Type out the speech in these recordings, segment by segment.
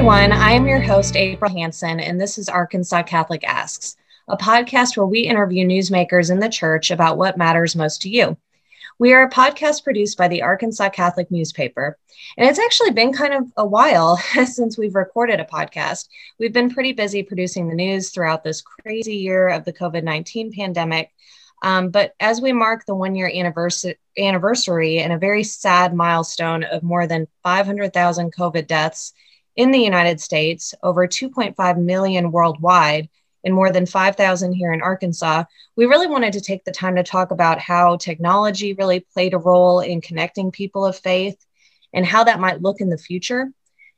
everyone. I am your host, April Hanson, and this is Arkansas Catholic Asks, a podcast where we interview newsmakers in the church about what matters most to you. We are a podcast produced by the Arkansas Catholic newspaper, and it's actually been kind of a while since we've recorded a podcast. We've been pretty busy producing the news throughout this crazy year of the COVID 19 pandemic. Um, but as we mark the one year anniversary, anniversary and a very sad milestone of more than 500,000 COVID deaths in the United States, over 2.5 million worldwide, and more than 5,000 here in Arkansas, we really wanted to take the time to talk about how technology really played a role in connecting people of faith and how that might look in the future.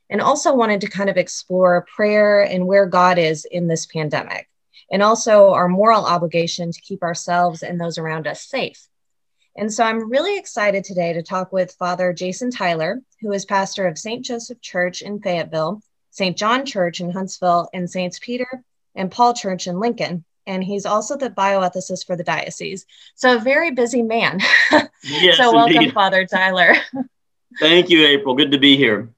And also wanted to kind of explore prayer and where God is in this pandemic, and also our moral obligation to keep ourselves and those around us safe. And so I'm really excited today to talk with Father Jason Tyler, who is pastor of St. Joseph Church in Fayetteville, St. John Church in Huntsville, and Saints Peter and Paul Church in Lincoln. And he's also the bioethicist for the diocese. So a very busy man. Yes, so welcome, indeed. Father Tyler. Thank you, April. Good to be here.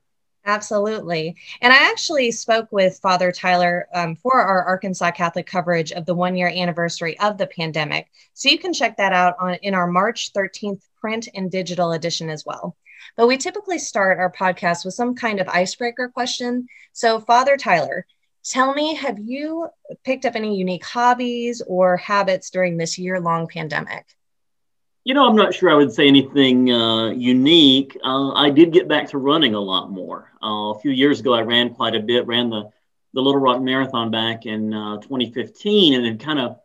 Absolutely. And I actually spoke with Father Tyler um, for our Arkansas Catholic coverage of the one year anniversary of the pandemic. So you can check that out on in our March 13th print and digital edition as well. But we typically start our podcast with some kind of icebreaker question. So, Father Tyler, tell me, have you picked up any unique hobbies or habits during this year long pandemic? You know, I'm not sure I would say anything uh, unique. Uh, I did get back to running a lot more. Uh, a few years ago, I ran quite a bit, ran the, the Little Rock Marathon back in uh, 2015, and had kind of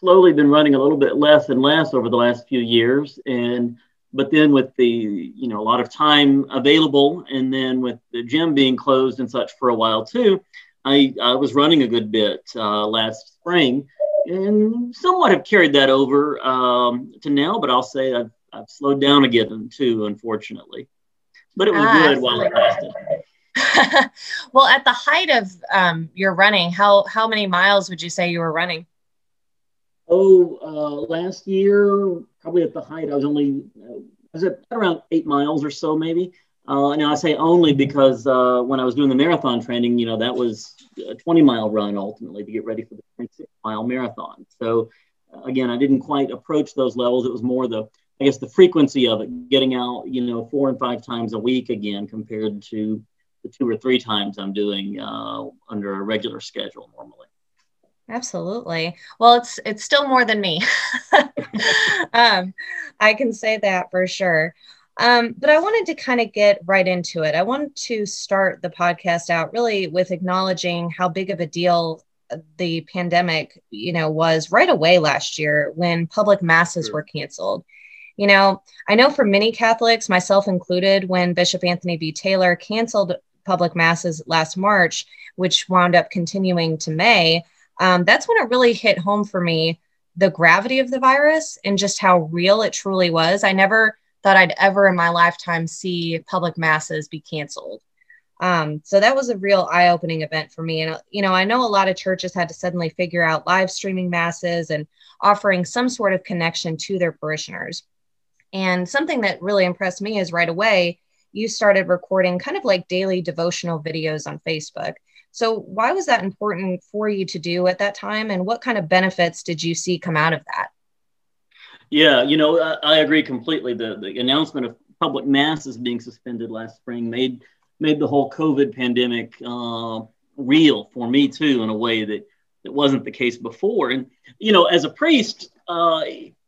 slowly been running a little bit less and less over the last few years. And but then with the you know a lot of time available, and then with the gym being closed and such for a while too, I, I was running a good bit uh, last spring and somewhat have carried that over um, to now, but I'll say I've, I've slowed down again too, unfortunately. But it was Ah, good while it lasted. well, at the height of um, your running, how how many miles would you say you were running? Oh, uh, last year, probably at the height, I was only, uh, I was at around eight miles or so, maybe. Uh, now I say only because uh, when I was doing the marathon training, you know, that was a 20 mile run ultimately to get ready for the 26 mile marathon. So uh, again, I didn't quite approach those levels. It was more the, I guess, the frequency of it, getting out, you know, four and five times a week again compared to the two or three times I'm doing uh, under a regular schedule normally. Absolutely. Well, it's it's still more than me. um, I can say that for sure. Um, but I wanted to kind of get right into it. I wanted to start the podcast out really with acknowledging how big of a deal the pandemic, you know, was right away last year when public masses Sure. were canceled. You know, I know for many Catholics, myself included, when Bishop Anthony B. Taylor canceled public masses last March, which wound up continuing to May, um, that's when it really hit home for me the gravity of the virus and just how real it truly was. I never thought I'd ever in my lifetime see public masses be canceled. Um, so that was a real eye opening event for me. And, uh, you know, I know a lot of churches had to suddenly figure out live streaming masses and offering some sort of connection to their parishioners. And something that really impressed me is right away, you started recording kind of like daily devotional videos on Facebook. So, why was that important for you to do at that time? And what kind of benefits did you see come out of that? Yeah, you know, I, I agree completely. The the announcement of public masses being suspended last spring made made the whole COVID pandemic uh, real for me too, in a way that that wasn't the case before. And you know, as a priest, uh,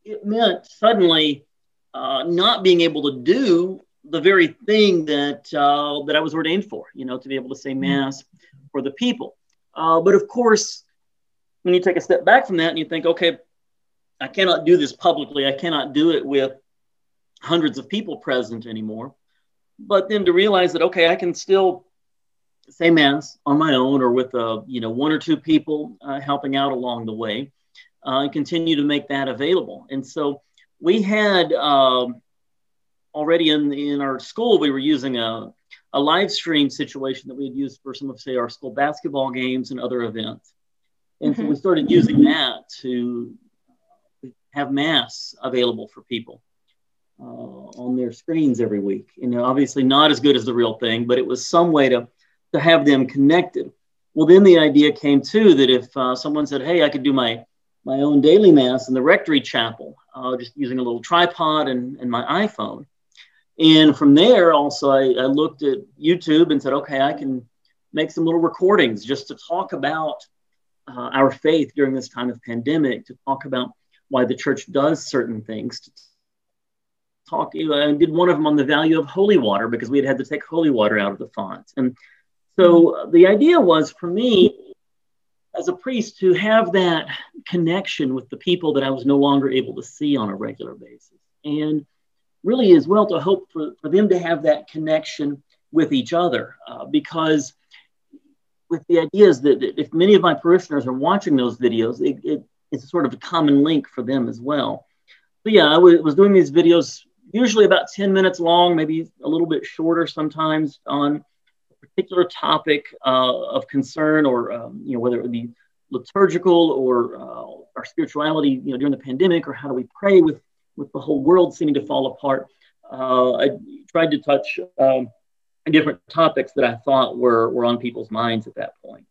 it meant suddenly uh, not being able to do the very thing that uh, that I was ordained for. You know, to be able to say mass for the people. Uh, but of course, when you take a step back from that and you think, okay, I cannot do this publicly. I cannot do it with hundreds of people present anymore. But then to realize that okay, I can still say mass on my own or with uh, you know one or two people uh, helping out along the way, uh, and continue to make that available. And so we had um, already in in our school we were using a a live stream situation that we had used for some of say our school basketball games and other events. And so Mhm. we started using that to have mass available for people uh, on their screens every week. You know, obviously not as good as the real thing, but it was some way to to have them connected. Well, then the idea came too that if uh, someone said, "Hey, I could do my my own daily mass in the rectory chapel, uh, just using a little tripod and, and my iPhone," and from there, also I, I looked at YouTube and said, "Okay, I can make some little recordings just to talk about uh, our faith during this time of pandemic, to talk about why the church does certain things, to talk. I did one of them on the value of holy water because we had had to take holy water out of the font. And so the idea was for me as a priest to have that connection with the people that I was no longer able to see on a regular basis. And really as well to hope for, for them to have that connection with each other uh, because with the idea is that if many of my parishioners are watching those videos, it, it, it's sort of a common link for them as well. But yeah, I was doing these videos usually about 10 minutes long, maybe a little bit shorter sometimes on a particular topic uh, of concern or, um, you know, whether it would be liturgical or uh, our spirituality, you know, during the pandemic or how do we pray with, with the whole world seeming to fall apart. Uh, I tried to touch um, different topics that I thought were, were on people's minds at that point.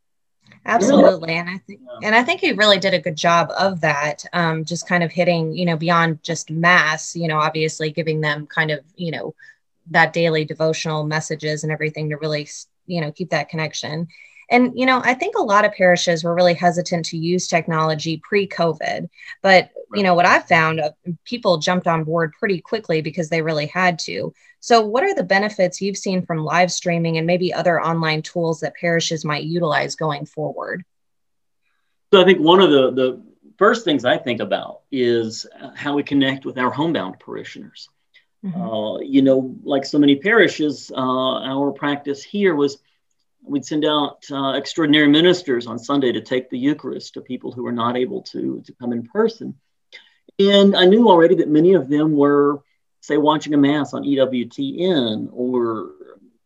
Absolutely. And I think and I think he really did a good job of that. Um, just kind of hitting, you know, beyond just mass, you know, obviously giving them kind of, you know, that daily devotional messages and everything to really, you know, keep that connection. And, you know, I think a lot of parishes were really hesitant to use technology pre COVID. But, you know, what I've found, uh, people jumped on board pretty quickly because they really had to. So, what are the benefits you've seen from live streaming and maybe other online tools that parishes might utilize going forward? So, I think one of the, the first things I think about is how we connect with our homebound parishioners. Mm-hmm. Uh, you know, like so many parishes, uh, our practice here was we'd send out uh, extraordinary ministers on Sunday to take the Eucharist to people who were not able to, to come in person. And I knew already that many of them were, say, watching a Mass on EWTN or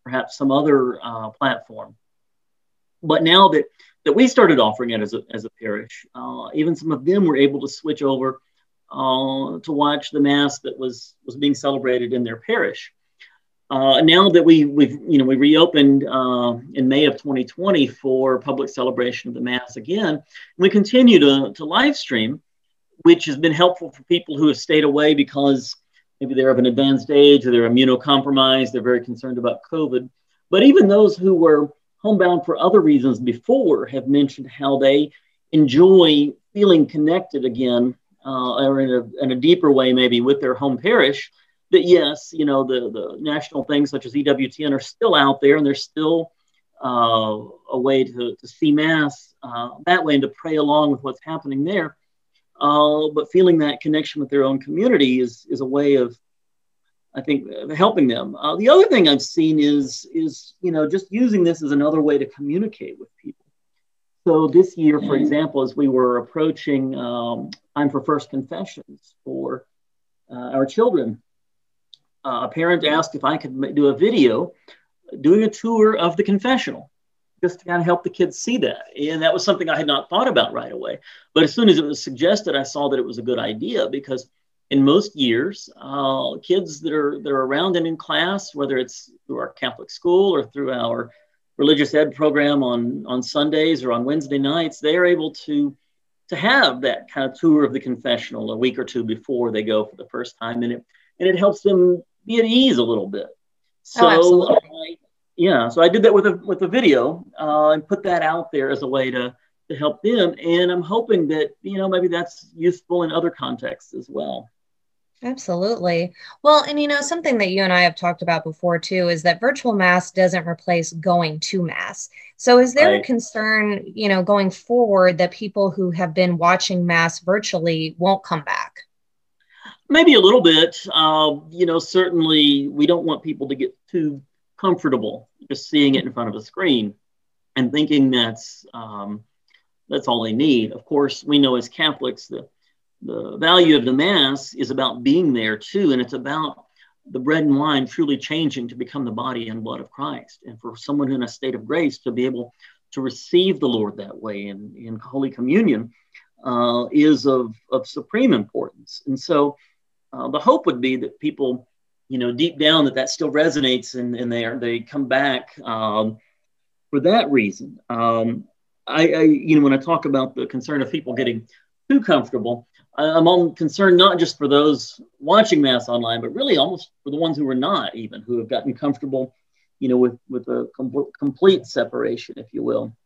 perhaps some other uh, platform. But now that, that we started offering it as a, as a parish, uh, even some of them were able to switch over uh, to watch the Mass that was, was being celebrated in their parish. Uh, now that we we've you know we reopened uh, in May of 2020 for public celebration of the Mass again, we continue to to live stream, which has been helpful for people who have stayed away because maybe they're of an advanced age or they're immunocompromised, they're very concerned about COVID. But even those who were homebound for other reasons before have mentioned how they enjoy feeling connected again, uh, or in a, in a deeper way maybe with their home parish that yes, you know, the, the national things such as EWTN are still out there and there's still uh, a way to, to see Mass uh, that way and to pray along with what's happening there. Uh, but feeling that connection with their own community is, is a way of, I think, helping them. Uh, the other thing I've seen is, is, you know, just using this as another way to communicate with people. So this year, for example, as we were approaching um, time for first confessions for uh, our children, uh, a parent asked if I could do a video doing a tour of the confessional just to kind of help the kids see that. And that was something I had not thought about right away. But as soon as it was suggested, I saw that it was a good idea because in most years, uh, kids that are that are around and in class, whether it's through our Catholic school or through our religious ed program on on Sundays or on Wednesday nights, they are able to to have that kind of tour of the confessional a week or two before they go for the first time, and it and it helps them be at ease a little bit. Oh, so oh, I, yeah, so I did that with a with a video uh, and put that out there as a way to to help them. And I'm hoping that you know maybe that's useful in other contexts as well. Absolutely. Well, and you know, something that you and I have talked about before too is that virtual mass doesn't replace going to mass. So is there right. a concern, you know, going forward that people who have been watching mass virtually won't come back? Maybe a little bit. Uh, you know, certainly we don't want people to get too comfortable just seeing it in front of a screen and thinking that's um, that's all they need. Of course, we know as Catholics the the value of the Mass is about being there too, and it's about the bread and wine truly changing to become the body and blood of Christ. And for someone in a state of grace to be able to receive the Lord that way in, in Holy Communion uh, is of, of supreme importance. And so uh, the hope would be that people, you know, deep down that that still resonates and, and they are, they come back um, for that reason, um, I, I, you know, when I talk about the concern of people getting too comfortable, I'm on concerned not just for those watching mass online, but really almost for the ones who are not even, who have gotten comfortable, you know, with with a com- complete separation, if you will.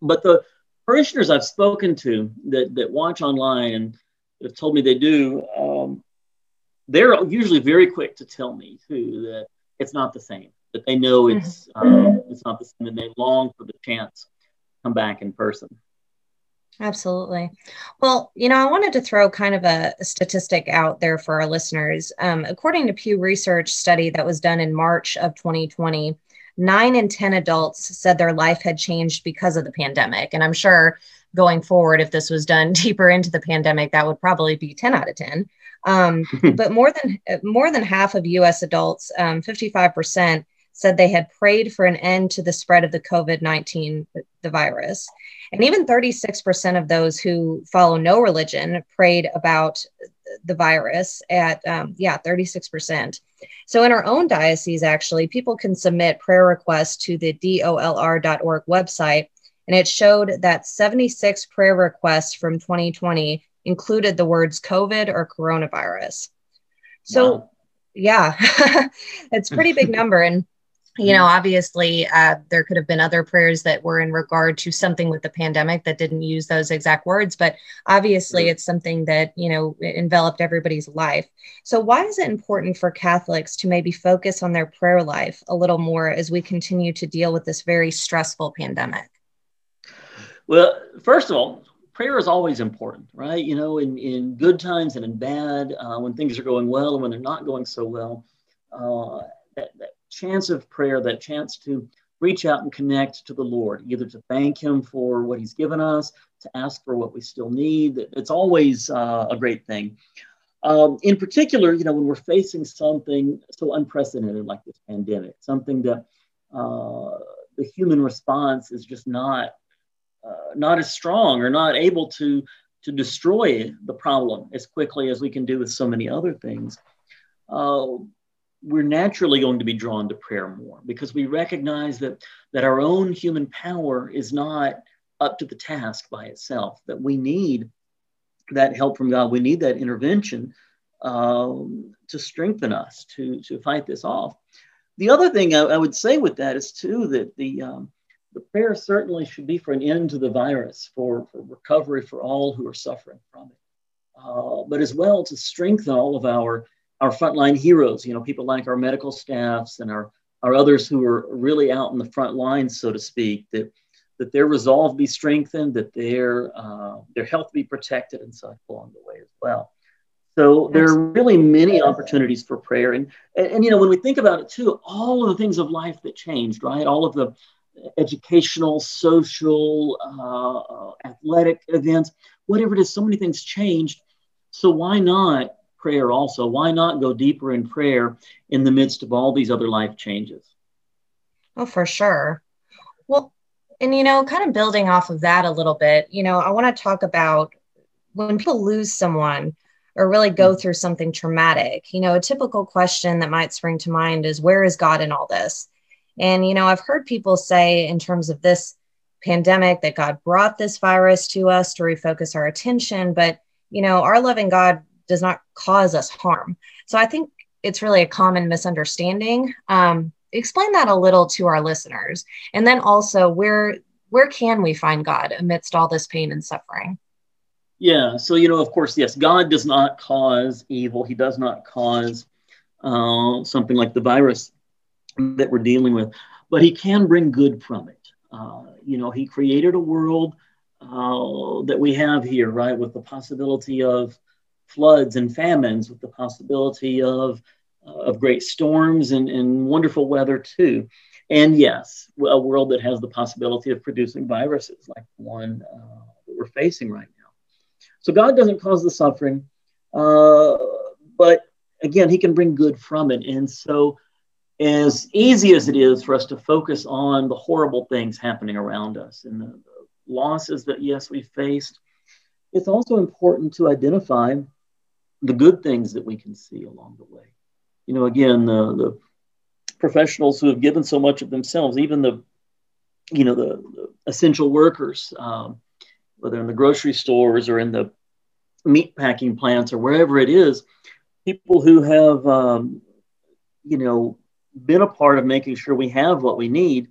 But the parishioners I've spoken to that that watch online and have told me they do, um, they're usually very quick to tell me too that it's not the same. That they know mm-hmm. it's uh, it's not the same, and they long for the chance to come back in person. Absolutely. Well, you know, I wanted to throw kind of a, a statistic out there for our listeners. Um, according to Pew Research study that was done in March of 2020, nine in 10 adults said their life had changed because of the pandemic. And I'm sure going forward, if this was done deeper into the pandemic, that would probably be 10 out of 10. Um, but more than more than half of U.S. adults, um, 55%, said they had prayed for an end to the spread of the COVID 19 the virus. And even 36% of those who follow no religion prayed about the virus at, um, yeah, 36%. So in our own diocese, actually, people can submit prayer requests to the dolr.org website. And it showed that 76 prayer requests from 2020 included the words COVID or coronavirus. So, wow. yeah, it's pretty big number. And you know obviously uh, there could have been other prayers that were in regard to something with the pandemic that didn't use those exact words but obviously it's something that you know enveloped everybody's life so why is it important for catholics to maybe focus on their prayer life a little more as we continue to deal with this very stressful pandemic well first of all prayer is always important right you know in, in good times and in bad uh, when things are going well and when they're not going so well uh, that, that chance of prayer, that chance to reach out and connect to the Lord, either to thank Him for what He's given us, to ask for what we still need. It's always uh, a great thing. Um, in particular, you know, when we're facing something so unprecedented like this pandemic, something that uh, the human response is just not uh, not as strong or not able to to destroy the problem as quickly as we can do with so many other things. Uh, we're naturally going to be drawn to prayer more because we recognize that that our own human power is not up to the task by itself that we need that help from god we need that intervention um, to strengthen us to to fight this off the other thing I, I would say with that is too that the um, the prayer certainly should be for an end to the virus for, for recovery for all who are suffering from it uh, but as well to strengthen all of our our frontline heroes, you know, people like our medical staffs and our, our others who are really out in the front lines, so to speak, that, that their resolve be strengthened, that their, uh, their health be protected and such along the way as well. So there are really many opportunities for prayer. And, and, and, you know, when we think about it too, all of the things of life that changed, right? All of the educational, social, uh, uh athletic events, whatever it is, so many things changed. So why not prayer also. Why not go deeper in prayer in the midst of all these other life changes? Oh, for sure. Well, and you know, kind of building off of that a little bit, you know, I want to talk about when people lose someone or really go mm. through something traumatic. You know, a typical question that might spring to mind is where is God in all this? And, you know, I've heard people say in terms of this pandemic that God brought this virus to us to refocus our attention. But, you know, our loving God does not cause us harm. So I think it's really a common misunderstanding. Um, explain that a little to our listeners, and then also where where can we find God amidst all this pain and suffering? Yeah. So you know, of course, yes, God does not cause evil. He does not cause uh, something like the virus that we're dealing with, but He can bring good from it. Uh, you know, He created a world uh, that we have here, right, with the possibility of floods and famines with the possibility of, uh, of great storms and, and wonderful weather too. And yes, a world that has the possibility of producing viruses like the one uh, that we're facing right now. So God doesn't cause the suffering, uh, but again, He can bring good from it. And so, as easy as it is for us to focus on the horrible things happening around us and the, losses that, yes, we faced, it's also important to identify the good things that we can see along the way. You know, again, the, the professionals who have given so much of themselves, even the you know, the, the essential workers, um, whether in the grocery stores or in the meat packing plants or wherever it is, people who have, um, you know, been a part of making sure we have what we need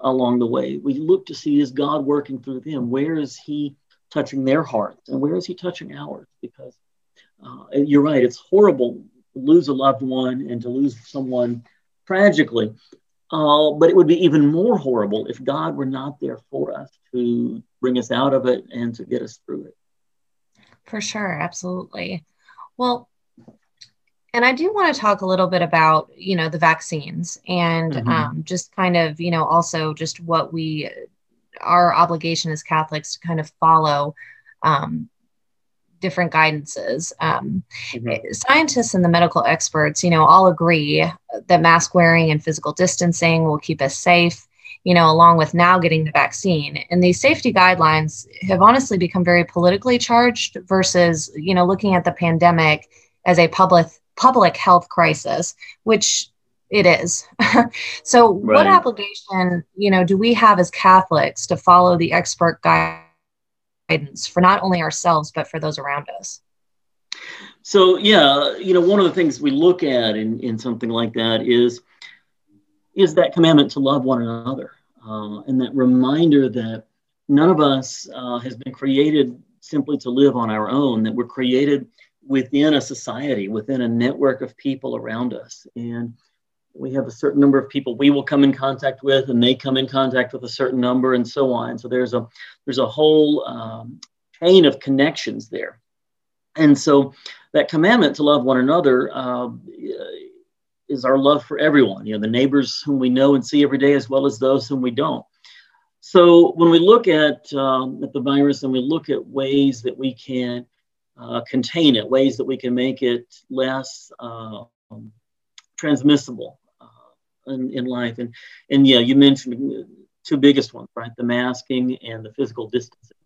along the way. We look to see is God working through them? Where is He touching their hearts, and where is He touching ours? Because uh, you're right, it's horrible to lose a loved one and to lose someone tragically. Uh, but it would be even more horrible if God were not there for us to bring us out of it and to get us through it. For sure, absolutely. Well, and I do want to talk a little bit about, you know, the vaccines and mm-hmm. um, just kind of, you know, also just what we, our obligation as Catholics to kind of follow um, different guidances. Um, mm-hmm. Scientists and the medical experts, you know, all agree that mask wearing and physical distancing will keep us safe, you know, along with now getting the vaccine. And these safety guidelines have honestly become very politically charged versus, you know, looking at the pandemic as a public public health crisis, which it is. so right. what obligation, you know, do we have as Catholics to follow the expert guidance for not only ourselves but for those around us? So yeah, you know, one of the things we look at in, in something like that is is that commandment to love one another, uh, and that reminder that none of us uh, has been created simply to live on our own. That we're created within a society, within a network of people around us. And we have a certain number of people we will come in contact with, and they come in contact with a certain number, and so on. So there's a there's a whole um, chain of connections there. And so that commandment to love one another uh, is our love for everyone. You know, the neighbors whom we know and see every day, as well as those whom we don't. So when we look at um, at the virus and we look at ways that we can uh, contain it, ways that we can make it less uh, um, transmissible uh, in, in life. And, and yeah, you mentioned two biggest ones, right? The masking and the physical distancing.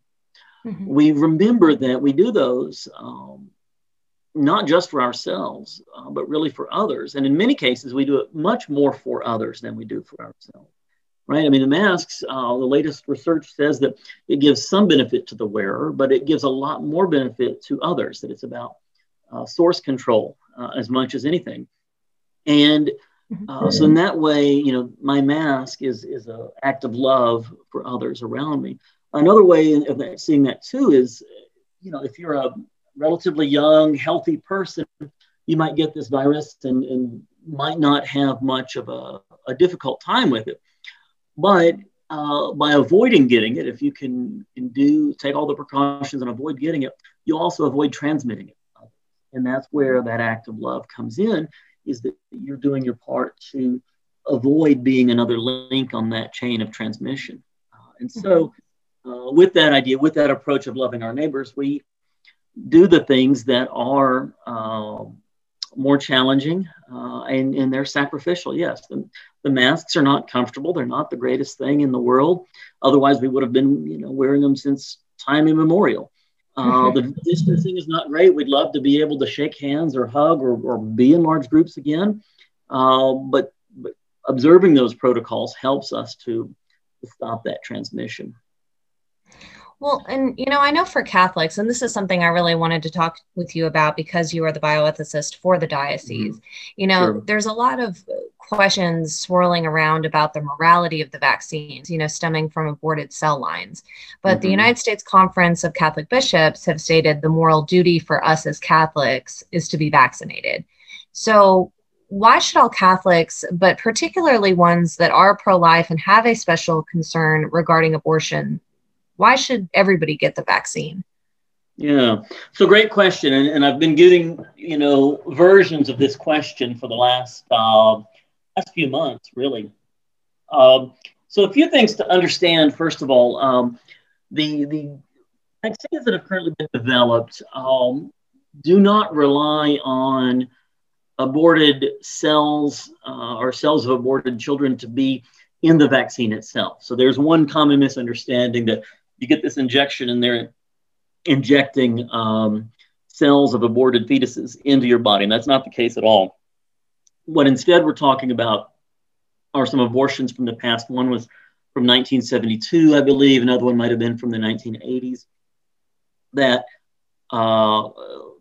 Mm-hmm. We remember that we do those um, not just for ourselves, uh, but really for others. And in many cases, we do it much more for others than we do for ourselves right? I mean, the masks, uh, the latest research says that it gives some benefit to the wearer, but it gives a lot more benefit to others, that it's about uh, source control uh, as much as anything. And uh, so in that way, you know, my mask is, is an act of love for others around me. Another way of that, seeing that too is, you know, if you're a relatively young, healthy person, you might get this virus and, and might not have much of a, a difficult time with it. But uh, by avoiding getting it, if you can, can do take all the precautions and avoid getting it, you also avoid transmitting it. And that's where that act of love comes in, is that you're doing your part to avoid being another link on that chain of transmission. Uh, and so, uh, with that idea, with that approach of loving our neighbors, we do the things that are uh, more challenging uh, and, and they're sacrificial. Yes, the, the masks are not comfortable. They're not the greatest thing in the world. Otherwise, we would have been you know wearing them since time immemorial. Uh, the distancing is not great. We'd love to be able to shake hands or hug or, or be in large groups again. Uh, but, but observing those protocols helps us to, to stop that transmission. Well, and you know, I know for Catholics, and this is something I really wanted to talk with you about because you are the bioethicist for the diocese. Mm-hmm. You know, sure. there's a lot of questions swirling around about the morality of the vaccines, you know, stemming from aborted cell lines. But mm-hmm. the United States Conference of Catholic Bishops have stated the moral duty for us as Catholics is to be vaccinated. So, why should all Catholics, but particularly ones that are pro life and have a special concern regarding abortion, why should everybody get the vaccine? Yeah, so great question, and, and I've been getting you know versions of this question for the last uh, last few months, really. Um, so a few things to understand. First of all, um, the the vaccines that have currently been developed um, do not rely on aborted cells uh, or cells of aborted children to be in the vaccine itself. So there's one common misunderstanding that you get this injection and they're injecting um, cells of aborted fetuses into your body. And that's not the case at all. What instead we're talking about are some abortions from the past. One was from 1972, I believe. Another one might have been from the 1980s that uh,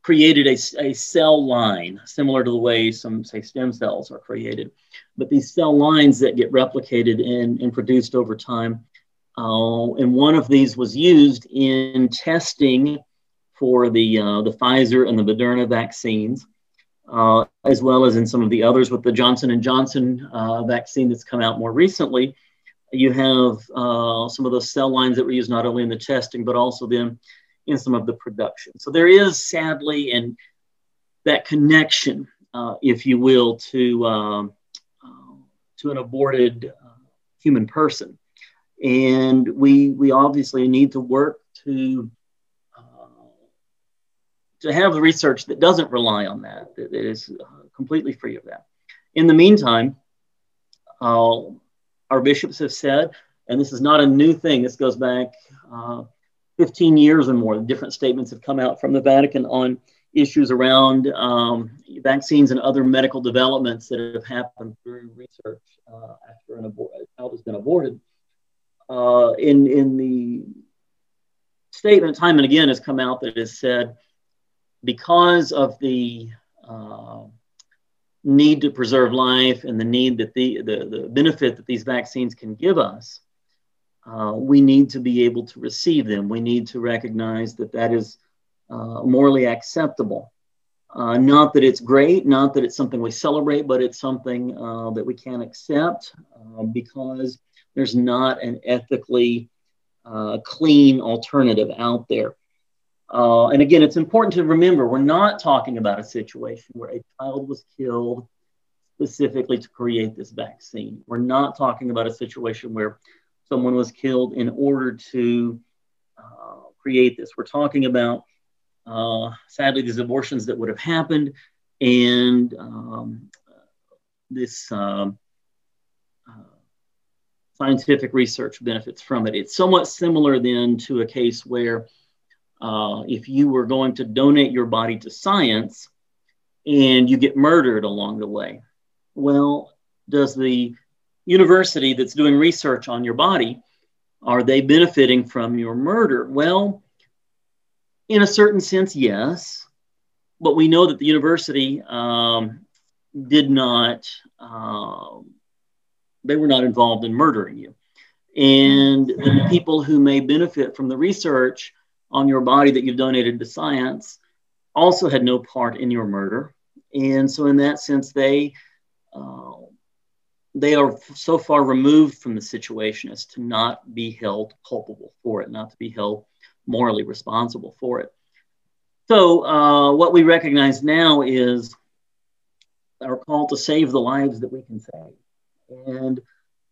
created a, a cell line similar to the way some, say, stem cells are created. But these cell lines that get replicated and, and produced over time. Uh, and one of these was used in testing for the, uh, the Pfizer and the Moderna vaccines. Uh, as well as in some of the others with the Johnson Johnson uh, vaccine that's come out more recently, you have uh, some of those cell lines that were used not only in the testing but also then in some of the production. So there is sadly and that connection, uh, if you will, to to an aborted human person, and we we obviously need to work to uh, to have the research that doesn't rely on that, that is uh, completely free of that. In the meantime, our bishops have said, and this is not a new thing. This goes back 15 years or more, different statements have come out from the Vatican on issues around um, vaccines and other medical developments that have happened through research uh, after an abort- child has been aborted. Uh, in, in the statement, time and again, has come out that has said because of the uh, need to preserve life and the need that the, the, the benefit that these vaccines can give us, uh, we need to be able to receive them. We need to recognize that that is uh, morally acceptable. Uh, not that it's great, not that it's something we celebrate, but it's something uh, that we can accept uh, because there's not an ethically clean alternative out there. and again, it's important to remember we're not talking about a situation where a child was killed specifically to create this vaccine. We're not talking about a situation where someone was killed in order to uh, create this. We're talking about, uh, sadly, these abortions that would have happened and um, this um, uh, scientific research benefits from it. It's somewhat similar then to a case where uh, if you were going to donate your body to science and you get murdered along the way, well, does the university that's doing research on your body, are they benefiting from your murder? Well, in a certain sense, yes. But we know that the university um, did not, uh, they were not involved in murdering you. And the people who may benefit from the research on your body that you've donated to science also had no part in your murder. And so, in that sense, they uh, they are so far removed from the situation as to not be held culpable for it, not to be held morally responsible for it. So, uh, what we recognize now is our call to save the lives that we can save. And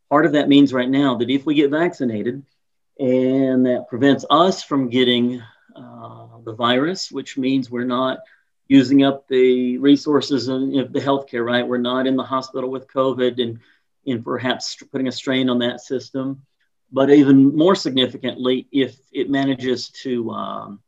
part of that means right now that if we get vaccinated and that prevents us from getting uh, the virus, which means we're not using up the resources know, the healthcare, right? We're not in the hospital with COVID and, and perhaps putting a strain on that system. But even more significantly, if it manages to, um,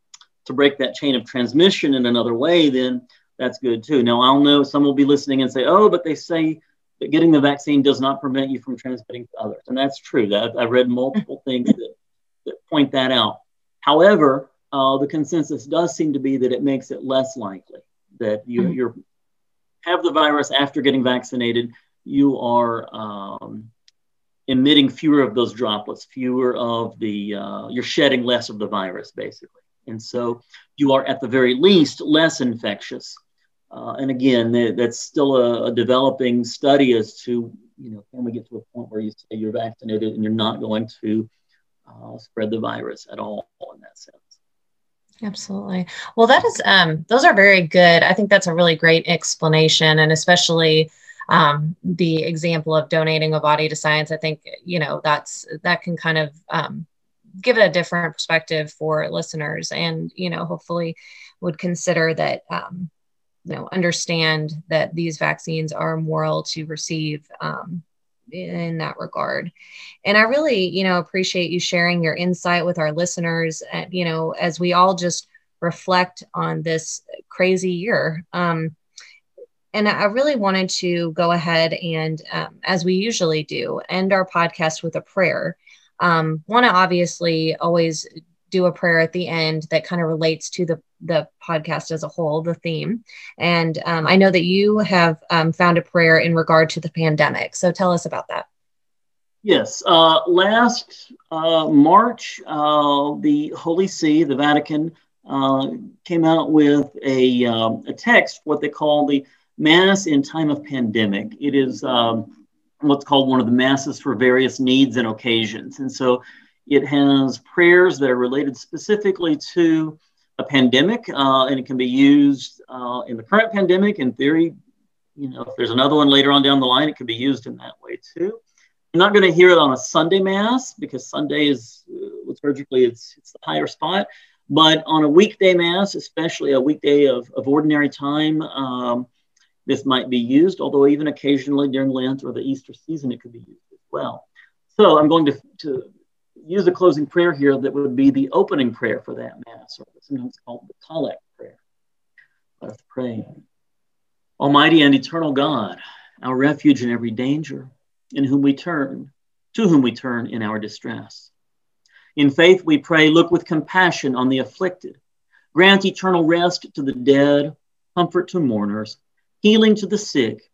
to break that chain of transmission in another way, then that's good too. Now, I'll know some will be listening and say, oh, but they say that getting the vaccine does not prevent you from transmitting to others. And that's true. That, I've read multiple things that, that point that out. However, uh, the consensus does seem to be that it makes it less likely that you mm-hmm. you're have the virus after getting vaccinated. You are um, emitting fewer of those droplets, fewer of the uh, you're shedding less of the virus basically, and so you are at the very least less infectious. Uh, and again, that's still a, a, developing study as to you know can we get to a point where you say you're vaccinated and you're not going to uh, spread the virus at all in that sense. Absolutely. Well, that is, um, those are very good. I think that's a really great explanation, and especially um, the example of donating a body to science. I think you know that's that can kind of um, give it a different perspective for listeners, and you know, hopefully, would consider that um, you know understand that these vaccines are moral to receive um, in that regard. And I really, you know, appreciate you sharing your insight with our listeners. And, you know, as we all just reflect on this crazy year. Um, And I really wanted to go ahead and, um, as we usually do, end our podcast with a prayer. Um, want to obviously always do a prayer at the end that kind of relates to the the podcast as a whole, the theme. And um, I know that you have um, found a prayer in regard to the pandemic. So tell us about that. Yes. Uh, last uh, March, uh, the Holy See, the Vatican, uh, came out with a, um, a text, what they call the Mass in Time of Pandemic. It is um, what's called one of the Masses for various needs and occasions. And so it has prayers that are related specifically to a pandemic, uh, and it can be used uh, in the current pandemic. In theory, you know, if there's another one later on down the line, it could be used in that way too. You're not going to hear it on a Sunday Mass because Sunday is uh, liturgically it's, it's the higher spot. But on a weekday Mass, especially a weekday of, of ordinary time, um, this might be used, although even occasionally during Lent or the Easter season, it could be used as well. So I'm going to, to use a closing prayer here that would be the opening prayer for that Mass, or sometimes called the collect prayer. Let us pray. Almighty and eternal God, our refuge in every danger, in whom we turn, to whom we turn in our distress. In faith we pray, look with compassion on the afflicted. Grant eternal rest to the dead, comfort to mourners, healing to the sick,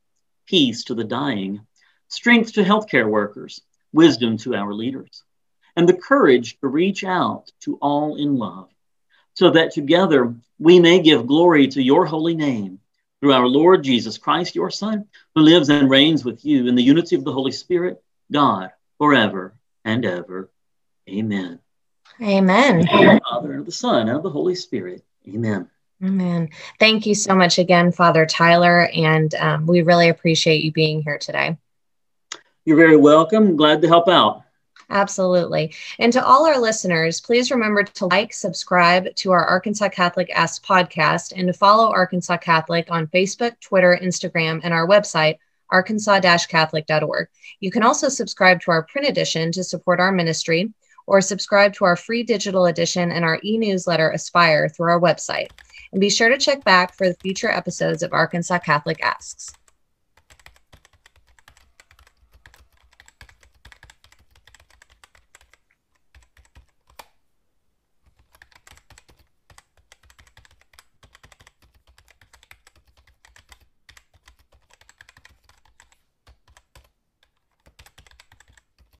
peace to the dying, strength to healthcare workers, wisdom to our leaders, and the courage to reach out to all in love, so that together we may give glory to your holy name through our Lord Jesus Christ, your Son, who lives and reigns with you in the unity of the Holy Spirit, God, forever and ever. Amen. Amen. the Father, and of the Son, and of the Holy Spirit. Amen. Amen. Thank you so much again, Father Tyler, and um, we really appreciate you being here today. You're very welcome. Glad to help out. Absolutely. And to all our listeners, please remember to like, subscribe to our Arkansas Catholic Ask podcast and to follow Arkansas Catholic on Facebook, Twitter, Instagram, and our website, arkansas-catholic.org. You can also subscribe to our print edition to support our ministry or subscribe to our free digital edition and our e-newsletter Aspire through our website. And be sure to check back for the future episodes of Arkansas Catholic Asks.